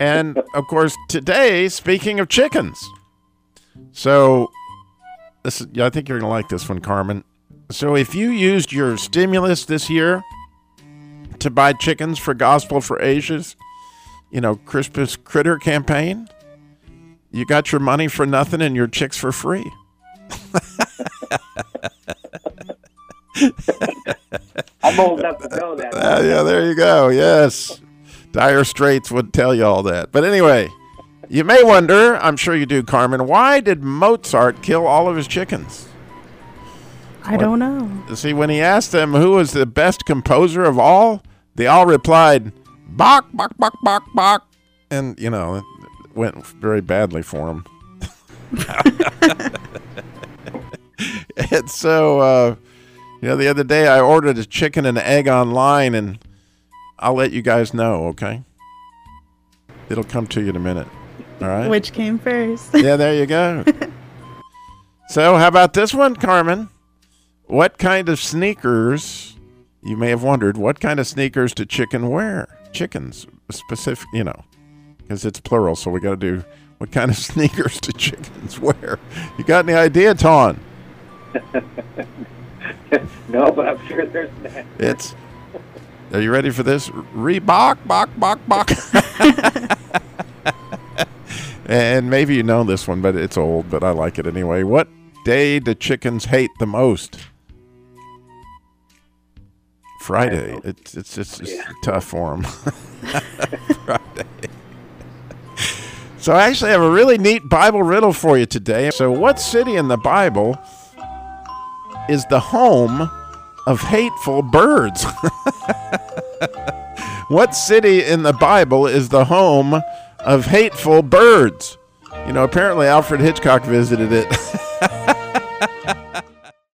And of course, today, speaking of chickens. So, this is, yeah, I think you're going to like this one, Carmen. So, if you used your stimulus this year to buy chickens for Gospel for Asia's, you know, Christmas critter campaign, you got your money for nothing and your chicks for free. I'm old enough to know that. Uh, yeah, there you go. Yes. Dire Straits would tell you all that. But anyway, you may wonder, I'm sure you do, Carmen, why did Mozart kill all of his chickens? I don't know. See, when he asked them who was the best composer of all, they all replied, Bach, Bach, Bach, Bach, Bach. And, you know, it went very badly for him. and so, uh, you know, the other day I ordered a chicken and egg online, and I'll let you guys know, okay? It'll come to you in a minute. All right? Which came first? yeah, there you go. so, how about this one, Carmen? What kind of sneakers? You may have wondered what kind of sneakers do chicken wear? Chickens, specific, you know, because it's plural. So we got to do what kind of sneakers do chickens wear? You got any idea, Ton? no, but I'm sure there's that. It's. Are you ready for this? Reebok, bok, bok, bok. and maybe you know this one, but it's old, but I like it anyway. What day do chickens hate the most? Friday. It's it's it's, it's Yeah. tough for them. Friday. So I actually have a really neat Bible riddle for you today. So what city in the Bible is the home of hateful birds? what city in the Bible is the home of hateful birds? You know, apparently Alfred Hitchcock visited it.